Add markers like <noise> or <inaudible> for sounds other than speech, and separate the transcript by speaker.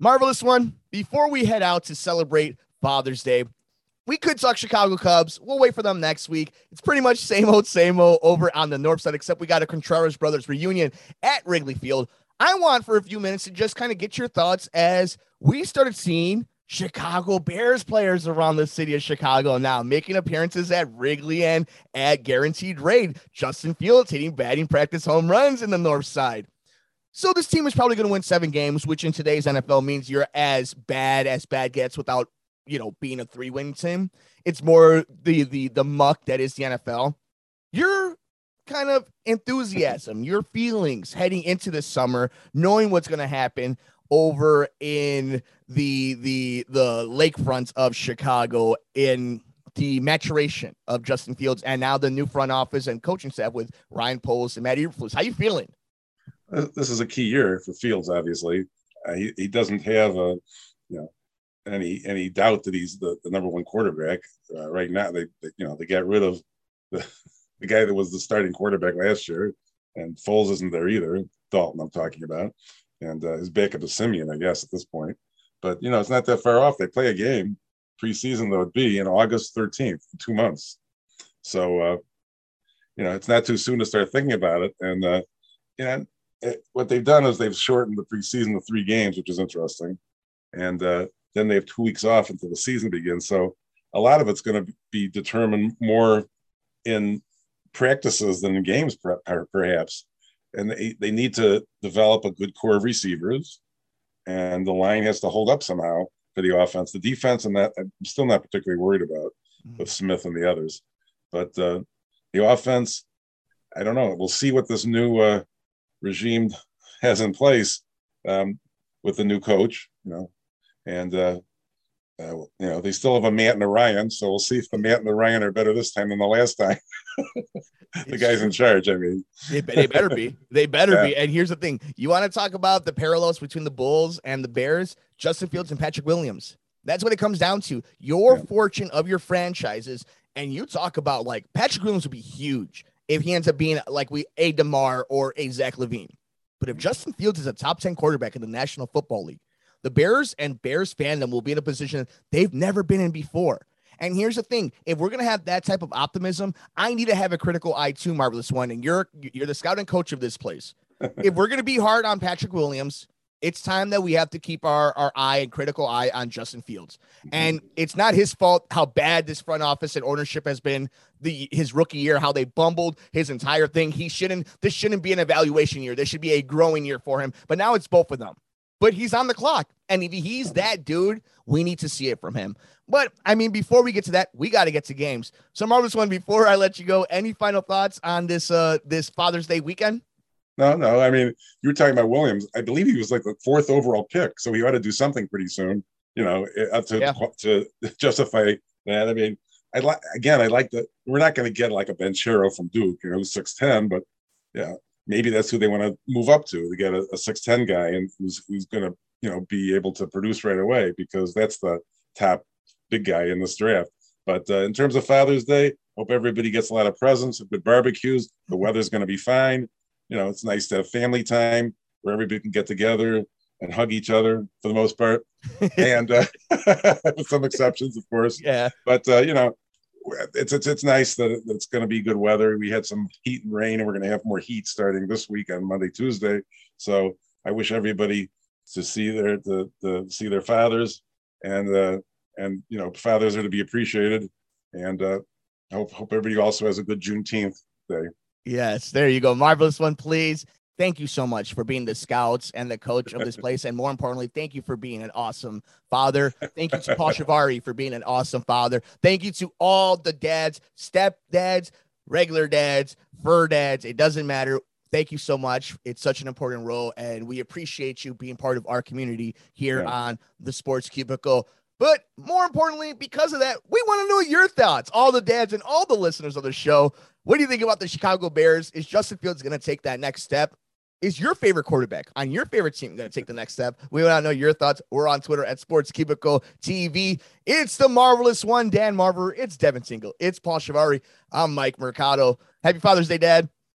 Speaker 1: Marvelous one. Before we head out to celebrate Father's Day, we could talk Chicago Cubs. We'll wait for them next week. It's pretty much same old, same old over on the north side, except we got a Contreras Brothers reunion at Wrigley Field. I want for a few minutes to just kind of get your thoughts as we started seeing Chicago Bears players around the city of Chicago now making appearances at Wrigley and at Guaranteed Rate. Justin Fields hitting batting practice home runs in the north side. So this team is probably going to win seven games, which in today's NFL means you're as bad as bad gets without, you know, being a three-win team. It's more the the the muck that is the NFL. Your kind of enthusiasm, your feelings heading into the summer, knowing what's going to happen over in the the the lakefront of Chicago in the maturation of Justin Fields and now the new front office and coaching staff with Ryan Poles and Matt Eberflus. How you feeling?
Speaker 2: This is a key year for Fields. Obviously, uh, he, he doesn't have a you know any any doubt that he's the, the number one quarterback uh, right now. They, they, you know they got rid of the, <laughs> the guy that was the starting quarterback last year, and Foles isn't there either. Dalton, I'm talking about, and uh, his backup is Siemian, I guess, at this point. But you know it's not that far off. They play a game preseason though it'd be in August 13th, two months. So uh, you know it's not too soon to start thinking about it, and uh, you know it, what they've done is they've shortened the preseason to three games, which is interesting, and uh, then they have two weeks off until the season begins. So a lot of it's going to be determined more in practices than in games, perhaps. And they, they need to develop a good core of receivers, and the line has to hold up somehow for the offense. The defense, and that I'm still not particularly worried about mm-hmm. with Smith and the others, but uh, the offense, I don't know. We'll see what this new uh, regime has in place um, with the new coach, you know, and uh, uh, you know they still have a Matt and a Ryan, so we'll see if the Matt and the Ryan are better this time than the last time. <laughs> the guy's in charge. I mean,
Speaker 1: they, they better be. They better yeah. be. And here's the thing: you want to talk about the parallels between the Bulls and the Bears? Justin Fields and Patrick Williams. That's what it comes down to. Your yeah. fortune of your franchises, and you talk about like Patrick Williams would be huge if he ends up being like we a DeMar or a Zach LaVine. But if mm-hmm. Justin Fields is a top 10 quarterback in the National Football League, the Bears and Bears fandom will be in a position they've never been in before. And here's the thing: if we're gonna have that type of optimism, I need to have a critical eye too, marvelous one. And you're you're the scouting coach of this place. <laughs> if we're gonna be hard on Patrick Williams, it's time that we have to keep our, our eye and critical eye on Justin Fields. And mm-hmm. it's not his fault how bad this front office and ownership has been the his rookie year, how they bumbled his entire thing. He shouldn't this shouldn't be an evaluation year. This should be a growing year for him. But now it's both of them. But he's on the clock. And if he's that dude, we need to see it from him. But I mean, before we get to that, we got to get to games. So Marvelous one, before I let you go, any final thoughts on this uh this Father's Day weekend?
Speaker 2: No, no. I mean, you were talking about Williams. I believe he was like the fourth overall pick, so he ought to do something pretty soon. You know, uh, to yeah. to <laughs> justify that. I mean, I like again. I like that we're not going to get like a Banchero from Duke, you know, six ten, but yeah, maybe that's who they want to move up to. to get a, a six ten guy and who's who's going to you know be able to produce right away because that's the top big guy in this draft. But uh, in terms of Father's Day, hope everybody gets a lot of presents, good barbecues. The weather's going to be fine you know, it's nice to have family time where everybody can get together and hug each other for the most part, <laughs> and uh, with <laughs> some exceptions, of course.
Speaker 1: Yeah.
Speaker 2: But uh, you know, it's it's it's nice that it's going to be good weather. We had some heat and rain, and we're going to have more heat starting this week on Monday, Tuesday. So I wish everybody to see their the the see their fathers, and uh, and you know, fathers are to be appreciated, and uh, hope hope everybody also has a good Juneteenth day.
Speaker 1: Yes, there you go. Marvelous one, please. Thank you so much for being the scouts and the coach of this <laughs> place. And more importantly, thank you for being an awesome father. Thank you to Paul <laughs> Shivari for being an awesome father. Thank you to all the dads, step dads, regular dads, fur dads. It doesn't matter. Thank you so much. It's such an important role, and we appreciate you being part of our community here yeah. on the Sports Cubicle. But more importantly, because of that, we want to know your thoughts, all the dads and all the listeners of the show. What do you think about the Chicago Bears? Is Justin Fields going to take that next step? Is your favorite quarterback on your favorite team going to take the next step? We want to know your thoughts. We're on Twitter at Sports Cubicle TV. It's the marvelous one, Dan Marver. It's Devin Tingle. It's Paul Shivari. I'm Mike Mercado. Happy Father's Day, Dad.